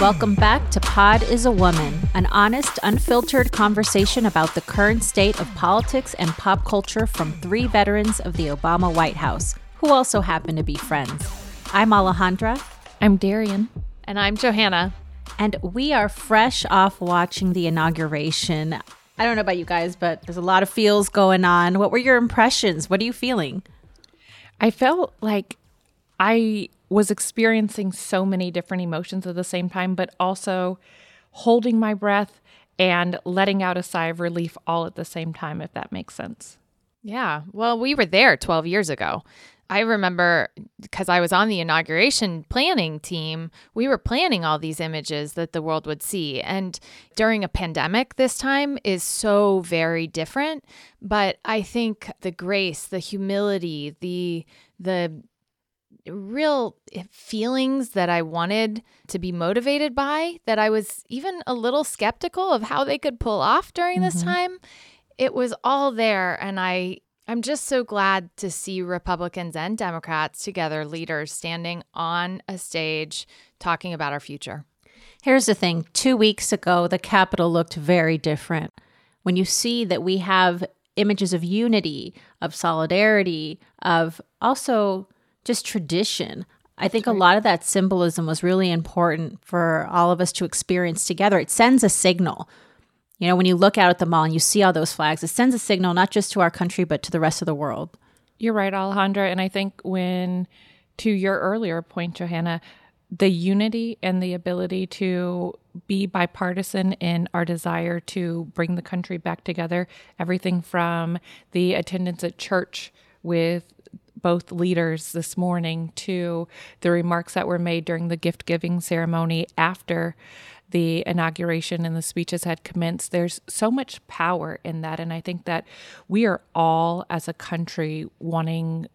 Welcome back to Pod is a Woman, an honest, unfiltered conversation about the current state of politics and pop culture from three veterans of the Obama White House, who also happen to be friends. I'm Alejandra. I'm Darian. And I'm Johanna. And we are fresh off watching the inauguration. I don't know about you guys, but there's a lot of feels going on. What were your impressions? What are you feeling? I felt like I was experiencing so many different emotions at the same time, but also holding my breath and letting out a sigh of relief all at the same time, if that makes sense. Yeah. Well, we were there 12 years ago. I remember because I was on the inauguration planning team, we were planning all these images that the world would see. And during a pandemic, this time is so very different. But I think the grace, the humility, the, the, real feelings that I wanted to be motivated by that I was even a little skeptical of how they could pull off during mm-hmm. this time. It was all there and I I'm just so glad to see Republicans and Democrats together leaders standing on a stage talking about our future. Here's the thing, 2 weeks ago the Capitol looked very different. When you see that we have images of unity, of solidarity, of also just tradition. I think a lot of that symbolism was really important for all of us to experience together. It sends a signal. You know, when you look out at the mall and you see all those flags, it sends a signal not just to our country, but to the rest of the world. You're right, Alejandra. And I think when, to your earlier point, Johanna, the unity and the ability to be bipartisan in our desire to bring the country back together, everything from the attendance at church with both leaders this morning to the remarks that were made during the gift giving ceremony after the inauguration and the speeches had commenced. There's so much power in that. And I think that we are all, as a country, wanting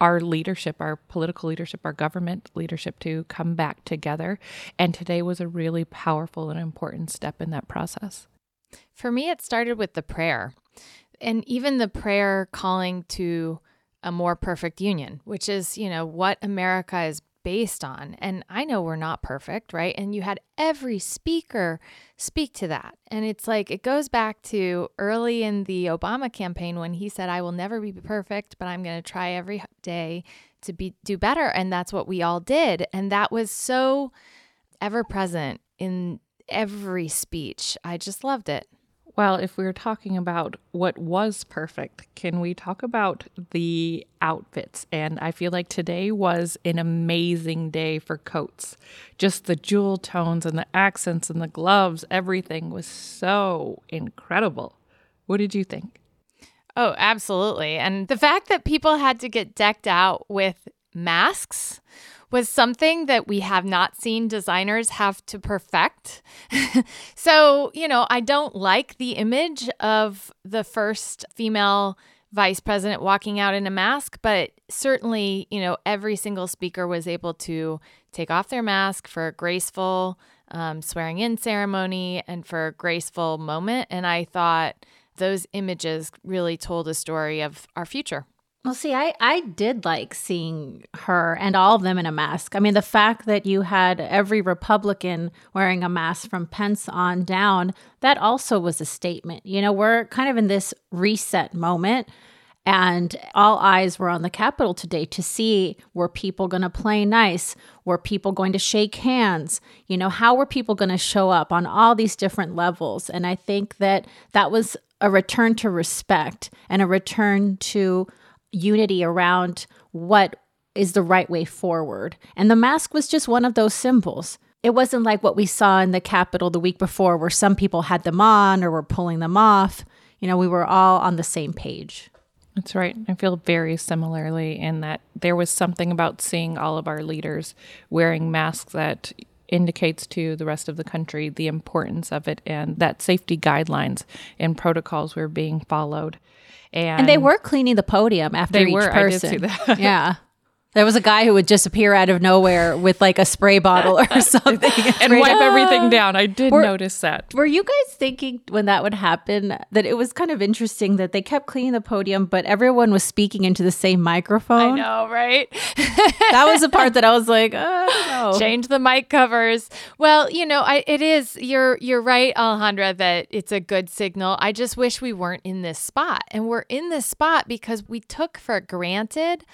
our leadership, our political leadership, our government leadership to come back together. And today was a really powerful and important step in that process. For me, it started with the prayer. And even the prayer calling to a more perfect union, which is, you know, what America is based on. And I know we're not perfect, right? And you had every speaker speak to that. And it's like it goes back to early in the Obama campaign when he said, I will never be perfect, but I'm going to try every day to be do better. And that's what we all did. And that was so ever present in every speech. I just loved it. Well, if we are talking about what was perfect, can we talk about the outfits? And I feel like today was an amazing day for coats. Just the jewel tones and the accents and the gloves, everything was so incredible. What did you think? Oh, absolutely. And the fact that people had to get decked out with masks was something that we have not seen designers have to perfect. so, you know, I don't like the image of the first female vice president walking out in a mask, but certainly, you know, every single speaker was able to take off their mask for a graceful um, swearing in ceremony and for a graceful moment. And I thought those images really told a story of our future. Well, see, I, I did like seeing her and all of them in a mask. I mean, the fact that you had every Republican wearing a mask from Pence on down, that also was a statement. You know, we're kind of in this reset moment, and all eyes were on the Capitol today to see were people going to play nice? Were people going to shake hands? You know, how were people going to show up on all these different levels? And I think that that was a return to respect and a return to unity around what is the right way forward. And the mask was just one of those symbols. It wasn't like what we saw in the Capitol the week before, where some people had them on or were pulling them off. You know, we were all on the same page. That's right. I feel very similarly in that there was something about seeing all of our leaders wearing masks that indicates to the rest of the country the importance of it and that safety guidelines and protocols were being followed. And, and they were cleaning the podium after each were, person. I did see that. yeah. There was a guy who would just appear out of nowhere with like a spray bottle or something and wipe everything down. I did Were- notice that. Were you guys thinking when that would happen that it was kind of interesting that they kept cleaning the podium, but everyone was speaking into the same microphone? I know, right? That was the part that I was like, oh, I. Change the mic covers. Well, you know, I, it is. You're you're right, Alejandra, that it's a good signal. I just wish we weren't in this spot, and we're in this spot because we took for granted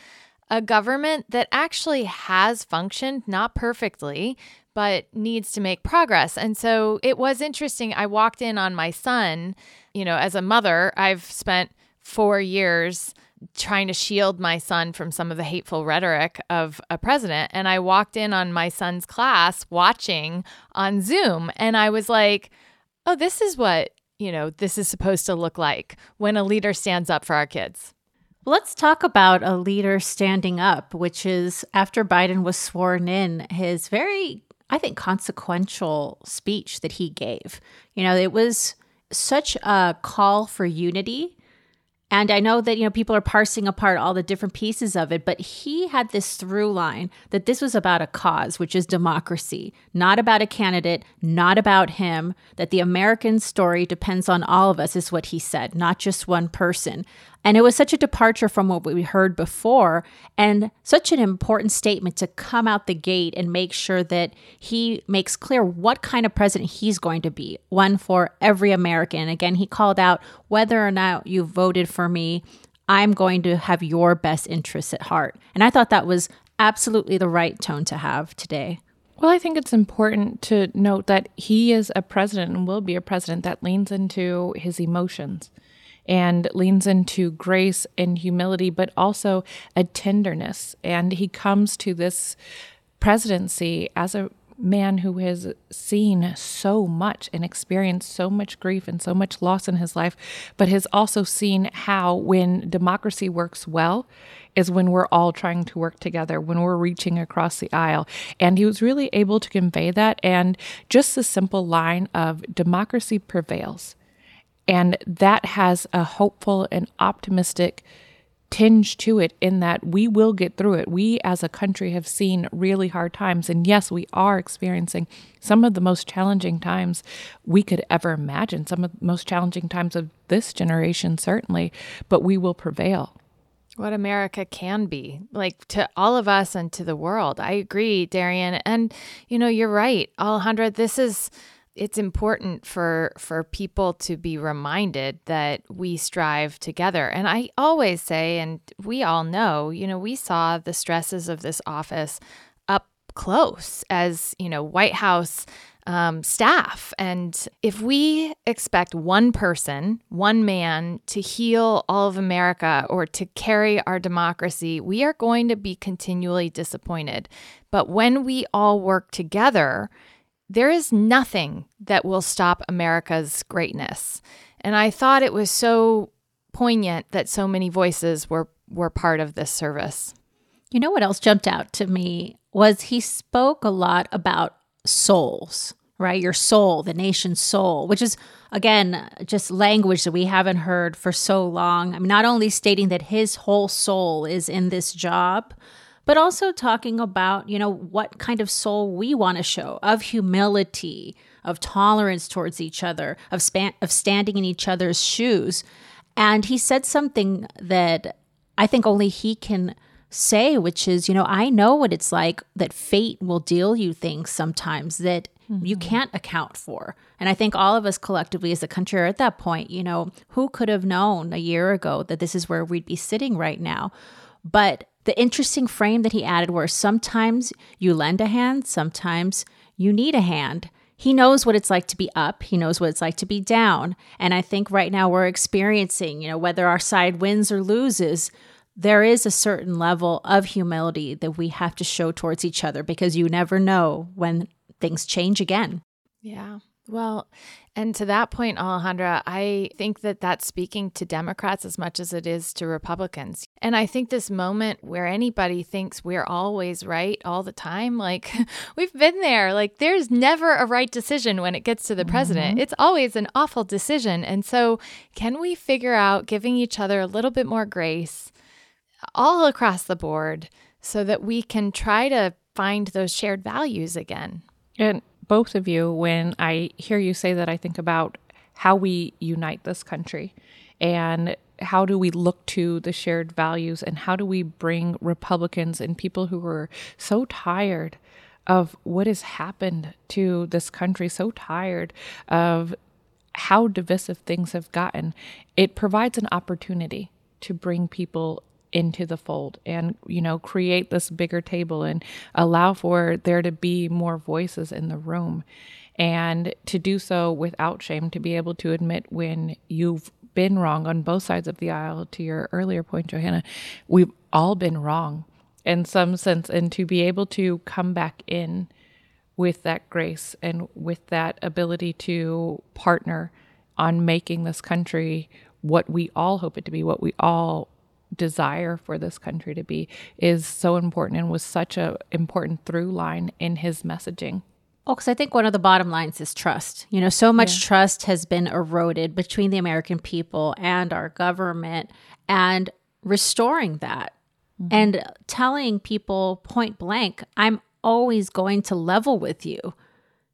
a government that actually has functioned not perfectly but needs to make progress. And so it was interesting. I walked in on my son, you know, as a mother, I've spent 4 years trying to shield my son from some of the hateful rhetoric of a president. And I walked in on my son's class watching on Zoom and I was like, "Oh, this is what, you know, this is supposed to look like when a leader stands up for our kids." Let's talk about a leader standing up, which is after Biden was sworn in, his very, I think, consequential speech that he gave. You know, it was such a call for unity. And I know that, you know, people are parsing apart all the different pieces of it, but he had this through line that this was about a cause, which is democracy, not about a candidate, not about him, that the American story depends on all of us, is what he said, not just one person. And it was such a departure from what we heard before, and such an important statement to come out the gate and make sure that he makes clear what kind of president he's going to be one for every American. Again, he called out whether or not you voted for me, I'm going to have your best interests at heart. And I thought that was absolutely the right tone to have today. Well, I think it's important to note that he is a president and will be a president that leans into his emotions and leans into grace and humility, but also a tenderness. And he comes to this presidency as a man who has seen so much and experienced so much grief and so much loss in his life, but has also seen how when democracy works well is when we're all trying to work together, when we're reaching across the aisle. And he was really able to convey that. And just the simple line of democracy prevails. And that has a hopeful and optimistic tinge to it in that we will get through it. We as a country have seen really hard times. And yes, we are experiencing some of the most challenging times we could ever imagine, some of the most challenging times of this generation, certainly, but we will prevail. What America can be, like to all of us and to the world. I agree, Darian. And, you know, you're right, Alejandra. This is it's important for for people to be reminded that we strive together. And i always say and we all know you know we saw the stresses of this office up close as you know white house um, staff. And if we expect one person one man to heal all of america or to carry our democracy we are going to be continually disappointed. But when we all work together there is nothing that will stop America's greatness. And I thought it was so poignant that so many voices were were part of this service. You know what else jumped out to me was he spoke a lot about souls, right? Your soul, the nation's soul, which is again just language that we haven't heard for so long. I mean, not only stating that his whole soul is in this job, but also talking about, you know, what kind of soul we want to show of humility, of tolerance towards each other, of span- of standing in each other's shoes. And he said something that I think only he can say, which is, you know, I know what it's like that fate will deal you things sometimes that mm-hmm. you can't account for. And I think all of us collectively as a country are at that point, you know, who could have known a year ago that this is where we'd be sitting right now? But the interesting frame that he added where sometimes you lend a hand, sometimes you need a hand. He knows what it's like to be up, he knows what it's like to be down. And I think right now we're experiencing, you know, whether our side wins or loses, there is a certain level of humility that we have to show towards each other because you never know when things change again. Yeah. Well, and to that point, Alejandra, I think that that's speaking to Democrats as much as it is to Republicans. And I think this moment where anybody thinks we're always right all the time, like we've been there, like there's never a right decision when it gets to the president. Mm-hmm. It's always an awful decision. And so, can we figure out giving each other a little bit more grace? all across the board so that we can try to find those shared values again. And both of you, when I hear you say that, I think about how we unite this country and how do we look to the shared values and how do we bring Republicans and people who are so tired of what has happened to this country, so tired of how divisive things have gotten. It provides an opportunity to bring people into the fold and you know create this bigger table and allow for there to be more voices in the room. And to do so without shame to be able to admit when you've been wrong on both sides of the aisle to your earlier point johanna we've all been wrong in some sense. And to be able to come back in with that grace and with that ability to partner on making this country what we all hope it to be what we all desire for this country to be is so important and was such a important through line in his messaging. Oh, because I think one of the bottom lines is trust. You know, so much yeah. trust has been eroded between the American people and our government, and restoring that mm-hmm. and telling people point blank, I'm always going to level with you.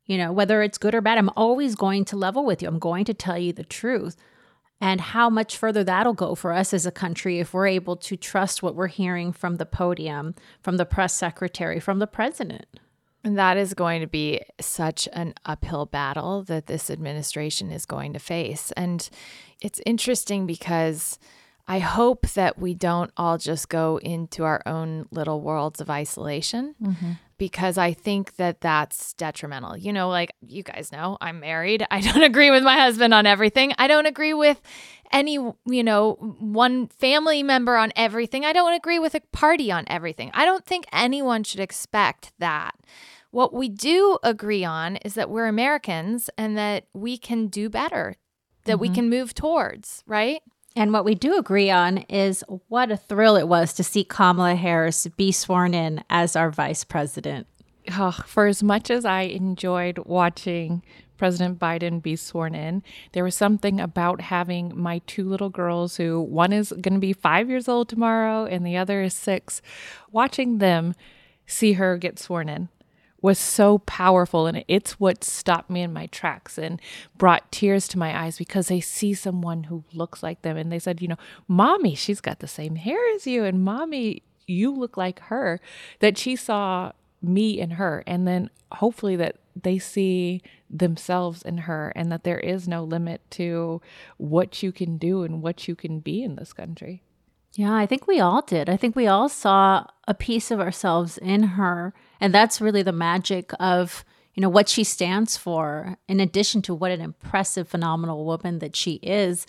You know, whether it's good or bad, I'm always going to level with you. I'm going to tell you the truth and how much further that'll go for us as a country if we're able to trust what we're hearing from the podium, from the press secretary, from the president. And that is going to be such an uphill battle that this administration is going to face. And it's interesting because I hope that we don't all just go into our own little worlds of isolation. Mm-hmm because I think that that's detrimental. You know, like you guys know, I'm married. I don't agree with my husband on everything. I don't agree with any, you know, one family member on everything. I don't agree with a party on everything. I don't think anyone should expect that. What we do agree on is that we're Americans and that we can do better, that mm-hmm. we can move towards, right? And what we do agree on is what a thrill it was to see Kamala Harris be sworn in as our vice president. Oh, for as much as I enjoyed watching President Biden be sworn in, there was something about having my two little girls, who one is going to be five years old tomorrow and the other is six, watching them see her get sworn in was so powerful and it's what stopped me in my tracks and brought tears to my eyes because they see someone who looks like them and they said you know mommy she's got the same hair as you and mommy you look like her that she saw me in her and then hopefully that they see themselves in her and that there is no limit to what you can do and what you can be in this country yeah, I think we all did. I think we all saw a piece of ourselves in her. And that's really the magic of, you know, what she stands for, in addition to what an impressive, phenomenal woman that she is.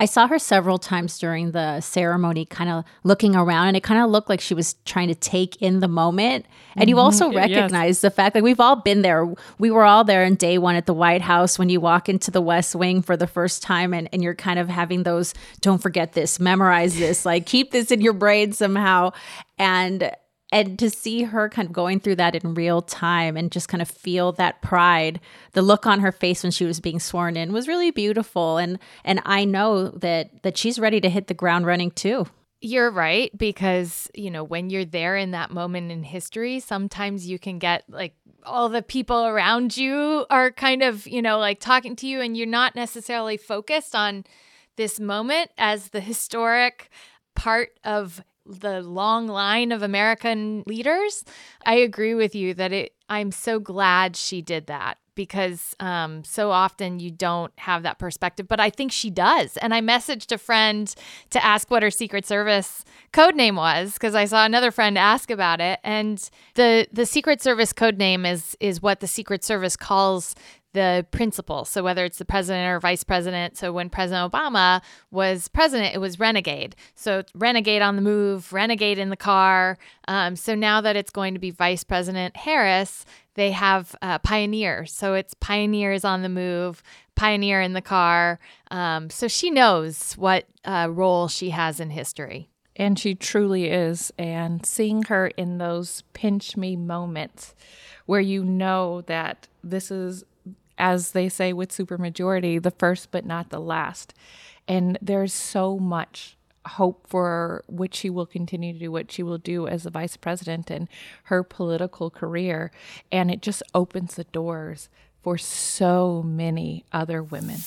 I saw her several times during the ceremony, kind of looking around, and it kind of looked like she was trying to take in the moment. And mm-hmm. you also recognize yes. the fact that we've all been there. We were all there in day one at the White House when you walk into the West Wing for the first time, and, and you're kind of having those don't forget this, memorize this, like keep this in your brain somehow. And and to see her kind of going through that in real time and just kind of feel that pride the look on her face when she was being sworn in was really beautiful. And and i know that that she's ready to hit the ground running too. You're right because you know when you're there in that moment in history sometimes you can get like all the people around you are kind of you know like talking to you and you're not necessarily focused on this moment as the historic part of the long line of American leaders, I agree with you that it I'm so glad she did that because um, so often you don't have that perspective. But I think she does. And I messaged a friend to ask what her Secret Service code name was because I saw another friend ask about it. And the the Secret Service code name is is what the Secret Service calls the principal. So whether it's the president or vice president. So when President Obama was president, it was renegade. So renegade on the move, renegade in the car. Um, so now that it's going to be Vice President Harris, they have uh, pioneer. So it's pioneers on the move, pioneer in the car. Um, so she knows what uh, role she has in history. And she truly is. And seeing her in those pinch me moments where you know that this is as they say with supermajority, the first but not the last. And there's so much hope for what she will continue to do, what she will do as a vice president and her political career. And it just opens the doors for so many other women.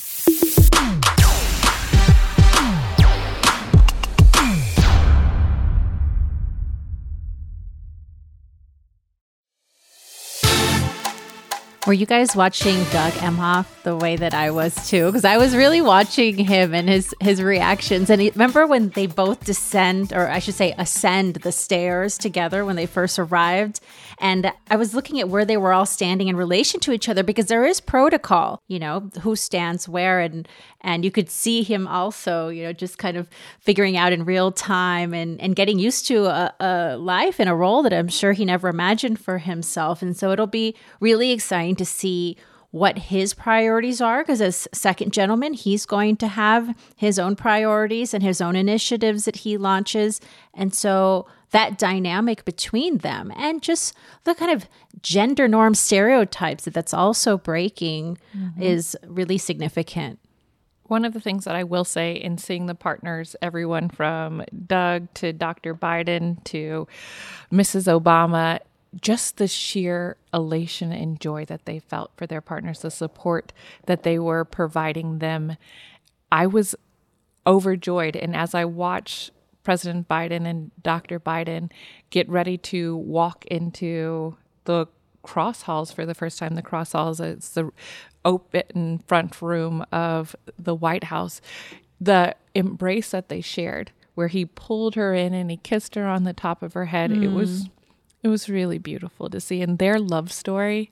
Were you guys watching Doug Emhoff the way that I was too? Because I was really watching him and his his reactions. And he, remember when they both descend, or I should say, ascend the stairs together when they first arrived, and I was looking at where they were all standing in relation to each other because there is protocol, you know, who stands where, and and you could see him also, you know, just kind of figuring out in real time and and getting used to a, a life and a role that I'm sure he never imagined for himself. And so it'll be really exciting to see what his priorities are because as second gentleman he's going to have his own priorities and his own initiatives that he launches and so that dynamic between them and just the kind of gender norm stereotypes that that's also breaking mm-hmm. is really significant. One of the things that I will say in seeing the partners, everyone from Doug to Dr. Biden to Mrs. Obama, just the sheer elation and joy that they felt for their partners, the support that they were providing them. I was overjoyed. And as I watch President Biden and Dr. Biden get ready to walk into the cross halls for the first time. The cross halls, it's the open front room of the White House. The embrace that they shared, where he pulled her in and he kissed her on the top of her head, mm. it was it was really beautiful to see. And their love story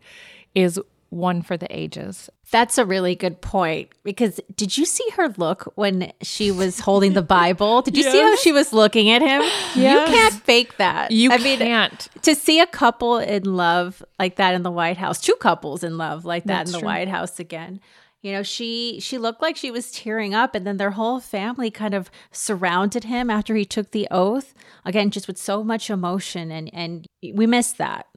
is one for the ages. That's a really good point because did you see her look when she was holding the Bible? Did you yes. see how she was looking at him? Yes. You can't fake that. You I mean, can't. To see a couple in love like that in the White House, two couples in love like that That's in the true. White House again. You know, she she looked like she was tearing up and then their whole family kind of surrounded him after he took the oath. Again, just with so much emotion and and we missed that.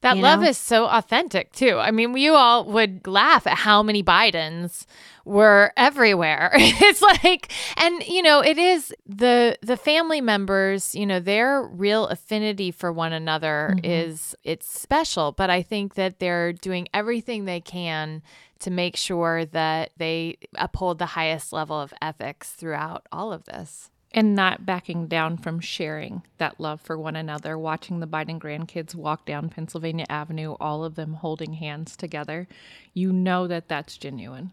That love know? is so authentic too. I mean, you all would laugh at how many Bidens were everywhere. it's like and you know, it is the the family members, you know, their real affinity for one another mm-hmm. is it's special, but I think that they're doing everything they can to make sure that they uphold the highest level of ethics throughout all of this and not backing down from sharing that love for one another, watching the Biden grandkids walk down Pennsylvania Avenue, all of them holding hands together. You know that that's genuine.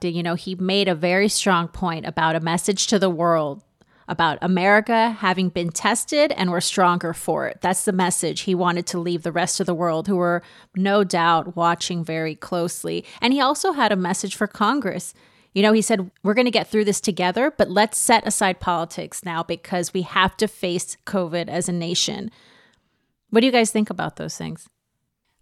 You know, he made a very strong point about a message to the world about America having been tested and we're stronger for it. That's the message he wanted to leave the rest of the world, who were no doubt watching very closely. And he also had a message for Congress you know, he said, We're going to get through this together, but let's set aside politics now because we have to face COVID as a nation. What do you guys think about those things?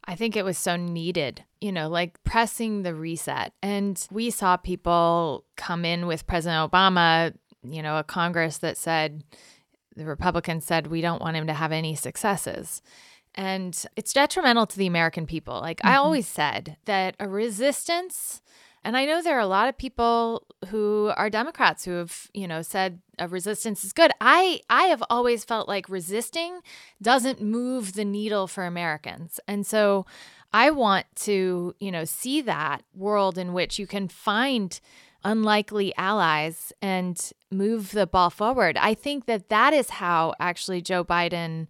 I think it was so needed, you know, like pressing the reset. And we saw people come in with President Obama, you know, a Congress that said, the Republicans said, we don't want him to have any successes. And it's detrimental to the American people. Like mm-hmm. I always said, that a resistance and I know there are a lot of people who are Democrats who have, you know, said a resistance is good. I I have always felt like resisting doesn't move the needle for Americans. And so I want to, you know, see that world in which you can find unlikely allies and move the ball forward. I think that that is how actually Joe Biden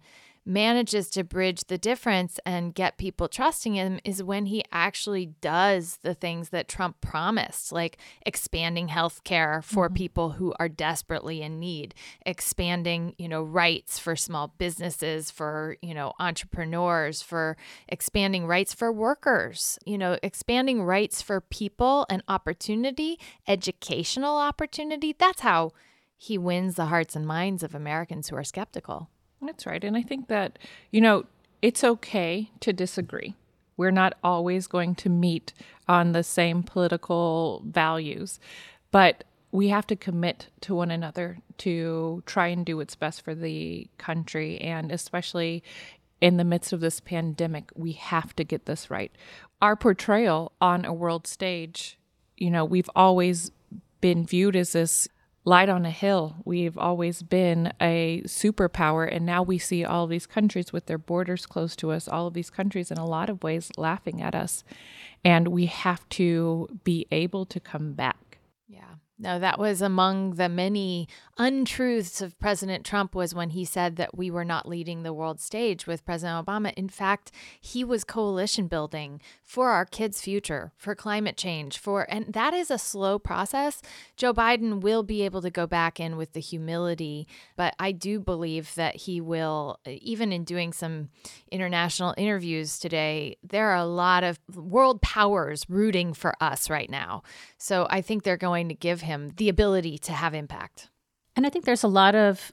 manages to bridge the difference and get people trusting him is when he actually does the things that Trump promised, like expanding health care for mm-hmm. people who are desperately in need, expanding, you know, rights for small businesses, for, you know, entrepreneurs, for expanding rights for workers, you know, expanding rights for people and opportunity, educational opportunity. That's how he wins the hearts and minds of Americans who are skeptical. That's right. And I think that, you know, it's okay to disagree. We're not always going to meet on the same political values, but we have to commit to one another to try and do what's best for the country. And especially in the midst of this pandemic, we have to get this right. Our portrayal on a world stage, you know, we've always been viewed as this light on a hill. We've always been a superpower, and now we see all of these countries with their borders close to us, all of these countries in a lot of ways laughing at us. And we have to be able to come back. Yeah. No, that was among the many untruths of President Trump was when he said that we were not leading the world stage with President Obama. In fact, he was coalition building for our kids' future, for climate change, for and that is a slow process. Joe Biden will be able to go back in with the humility, but I do believe that he will even in doing some international interviews today, there are a lot of world powers rooting for us right now. So I think they're going to give him the ability to have impact. And I think there's a lot of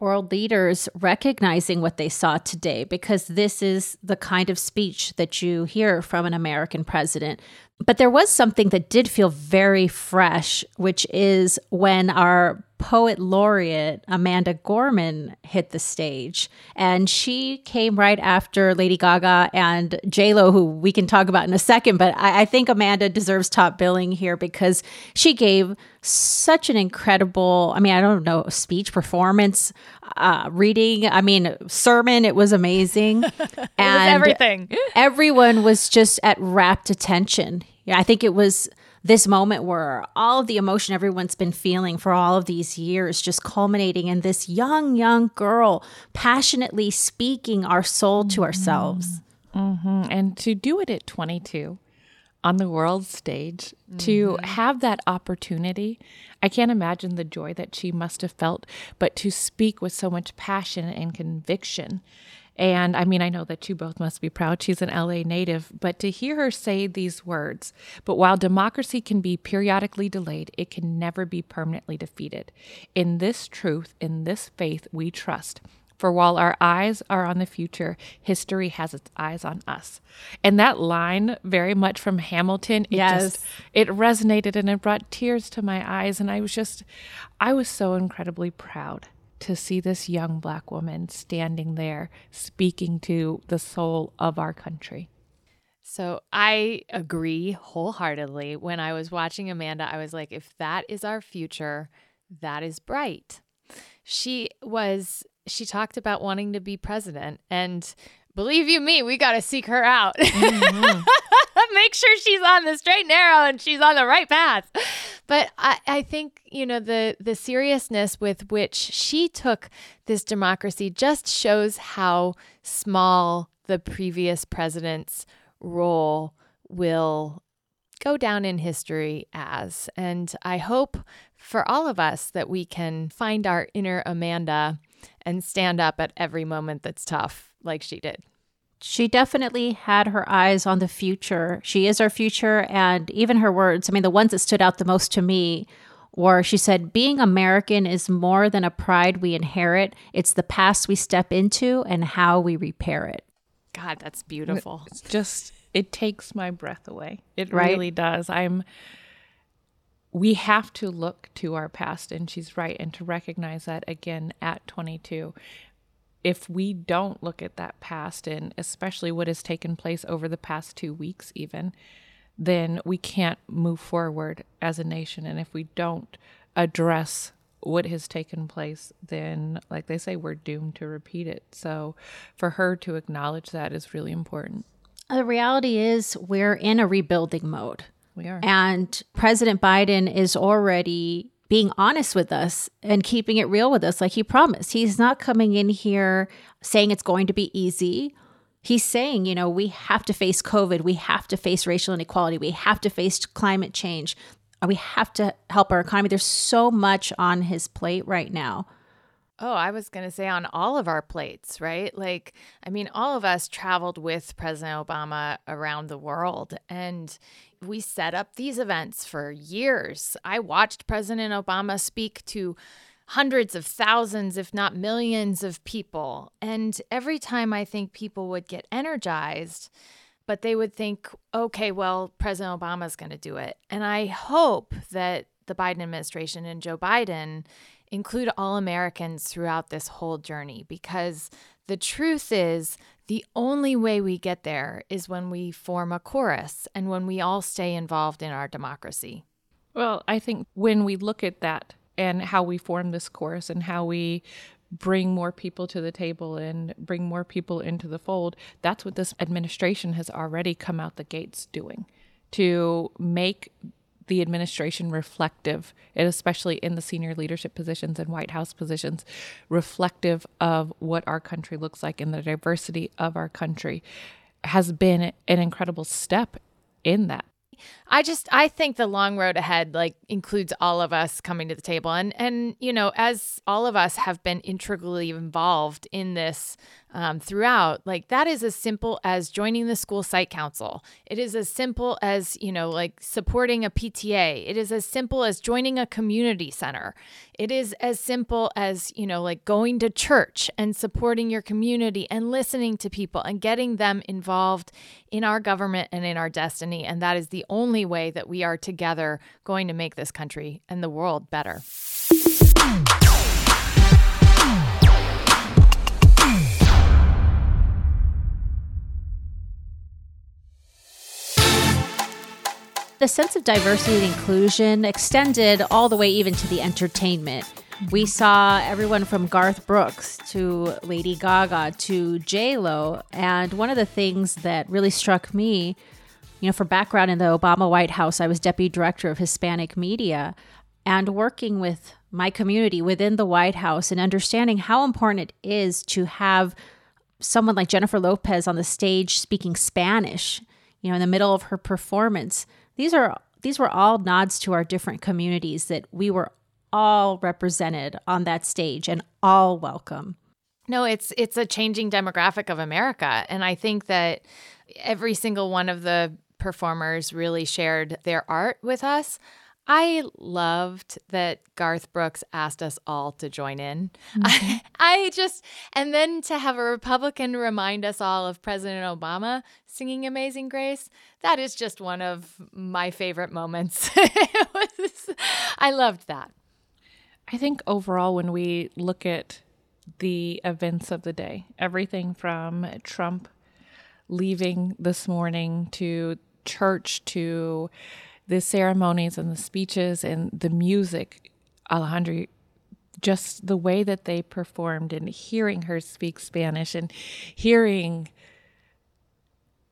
world leaders recognizing what they saw today because this is the kind of speech that you hear from an American president. But there was something that did feel very fresh, which is when our poet laureate Amanda Gorman hit the stage. And she came right after Lady Gaga and Lo, who we can talk about in a second. But I, I think Amanda deserves top billing here because she gave such an incredible, I mean, I don't know, speech, performance, uh, reading, I mean, sermon. It was amazing. it and was everything. everyone was just at rapt attention. Yeah, I think it was this moment where all of the emotion everyone's been feeling for all of these years just culminating in this young, young girl passionately speaking our soul to ourselves. Mm-hmm. And to do it at 22 on the world stage, mm-hmm. to have that opportunity, I can't imagine the joy that she must have felt, but to speak with so much passion and conviction and I mean, I know that you both must be proud. She's an LA native, but to hear her say these words, but while democracy can be periodically delayed, it can never be permanently defeated. In this truth, in this faith, we trust. For while our eyes are on the future, history has its eyes on us. And that line, very much from Hamilton, it yes. just it resonated and it brought tears to my eyes. And I was just I was so incredibly proud to see this young black woman standing there speaking to the soul of our country. So I agree wholeheartedly. When I was watching Amanda, I was like, if that is our future, that is bright. She was, she talked about wanting to be president. And believe you me, we got to seek her out. Mm-hmm. Make sure she's on the straight and narrow and she's on the right path. But I, I think, you know, the the seriousness with which she took this democracy just shows how small the previous president's role will go down in history as. And I hope for all of us that we can find our inner Amanda and stand up at every moment that's tough, like she did she definitely had her eyes on the future. She is our future. And even her words, I mean, the ones that stood out the most to me were she said, Being American is more than a pride we inherit, it's the past we step into and how we repair it. God, that's beautiful. It's just, it takes my breath away. It right? really does. I'm, we have to look to our past, and she's right, and to recognize that again at 22 if we don't look at that past and especially what has taken place over the past two weeks, even, then we can't move forward as a nation. And if we don't address what has taken place, then, like they say, we're doomed to repeat it. So for her to acknowledge that is really important. The reality is, we're in a rebuilding mode. We are. And President Biden is already being honest with us and keeping it real with us like he promised. He's not coming in here saying it's going to be easy. He's saying, you know, we have to face COVID, we have to face racial inequality, we have to face climate change, we have to help our economy. There's so much on his plate right now. Oh, I was going to say on all of our plates, right? Like, I mean, all of us traveled with President Obama around the world, and we set up these events for years. I watched President Obama speak to hundreds of thousands, if not millions, of people. And every time I think people would get energized, but they would think, okay, well, President Obama's going to do it. And I hope that the Biden administration and Joe Biden include all Americans throughout this whole journey because the truth is the only way we get there is when we form a chorus and when we all stay involved in our democracy. Well, I think when we look at that and how we form this chorus and how we bring more people to the table and bring more people into the fold. That's what this administration has already come out the gates doing to make the administration reflective, and especially in the senior leadership positions and White House positions, reflective of what our country looks like and the diversity of our country has been an incredible step in that. I just I think the long road ahead like includes all of us coming to the table and and you know as all of us have been integrally involved in this um, throughout like that is as simple as joining the school site council. It is as simple as you know like supporting a PTA it is as simple as joining a community center. It is as simple as you know like going to church and supporting your community and listening to people and getting them involved in our government and in our destiny. And that is the only way that we are together going to make this country and the world better. The sense of diversity and inclusion extended all the way even to the entertainment. We saw everyone from Garth Brooks to Lady Gaga to J Lo, and one of the things that really struck me you know, for background in the Obama White House, I was deputy director of Hispanic media and working with my community within the White House and understanding how important it is to have someone like Jennifer Lopez on the stage speaking Spanish, you know, in the middle of her performance. These are these were all nods to our different communities that we were all represented on that stage and all welcome. No, it's it's a changing demographic of America and I think that every single one of the performers really shared their art with us. I loved that Garth Brooks asked us all to join in. Mm-hmm. I, I, just, and then to have a Republican remind us all of President Obama singing Amazing Grace, that is just one of my favorite moments. was, I loved that. I think overall, when we look at the events of the day, everything from Trump leaving this morning to church to the ceremonies and the speeches and the music, Alejandra, just the way that they performed and hearing her speak Spanish and hearing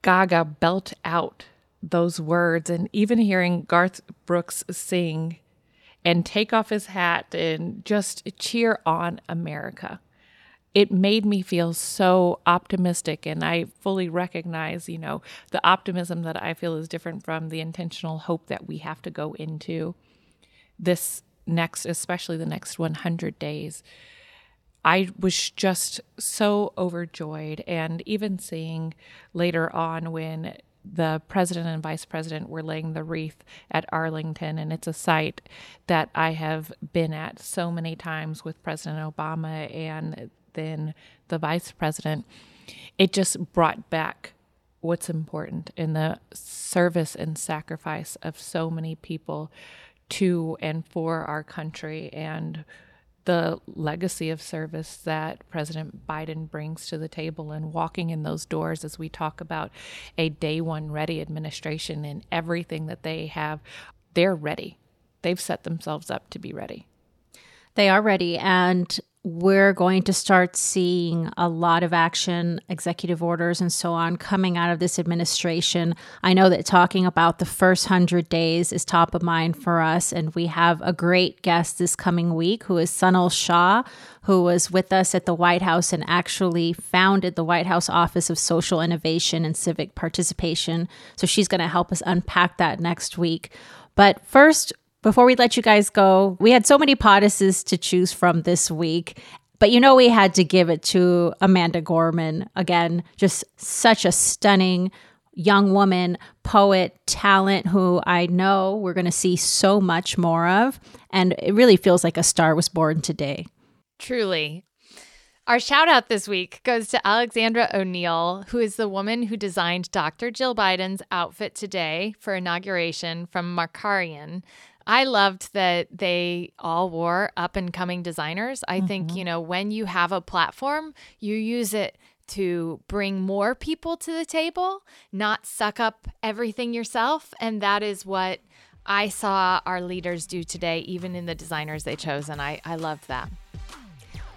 Gaga belt out those words and even hearing Garth Brooks sing and take off his hat and just cheer on America it made me feel so optimistic and i fully recognize you know the optimism that i feel is different from the intentional hope that we have to go into this next especially the next 100 days. I was just so overjoyed and even seeing later on when the president and vice president were laying the wreath at Arlington, and it's a site that I have been at so many times with President Obama and then the vice president, it just brought back what's important in the service and sacrifice of so many people to and for our country and the legacy of service that President Biden brings to the table and walking in those doors as we talk about a day one ready administration and everything that they have, they're ready. They've set themselves up to be ready. They are ready. And we're going to start seeing a lot of action, executive orders, and so on coming out of this administration. I know that talking about the first 100 days is top of mind for us. And we have a great guest this coming week who is Sonal Shah, who was with us at the White House and actually founded the White House Office of Social Innovation and Civic Participation. So she's going to help us unpack that next week. But first, before we let you guys go, we had so many potuses to choose from this week. But you know, we had to give it to Amanda Gorman. Again, just such a stunning young woman, poet, talent who I know we're going to see so much more of. And it really feels like a star was born today. Truly. Our shout out this week goes to Alexandra O'Neill, who is the woman who designed Dr. Jill Biden's outfit today for inauguration from Markarian. I loved that they all wore up and coming designers. I mm-hmm. think, you know, when you have a platform, you use it to bring more people to the table, not suck up everything yourself. And that is what I saw our leaders do today, even in the designers they chose. And I, I loved that.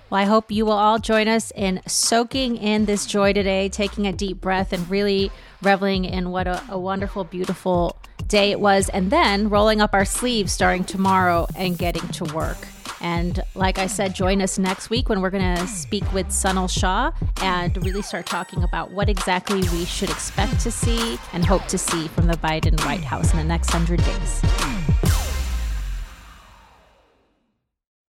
Well, I hope you will all join us in soaking in this joy today, taking a deep breath and really reveling in what a, a, wonderful, beautiful day it was, and then rolling up our sleeves starting tomorrow and getting to work. And like I said, join us next week when we're going to speak with Sonal Shah and really start talking about what exactly we should expect to see and hope to see from the Biden White House in the next hundred days.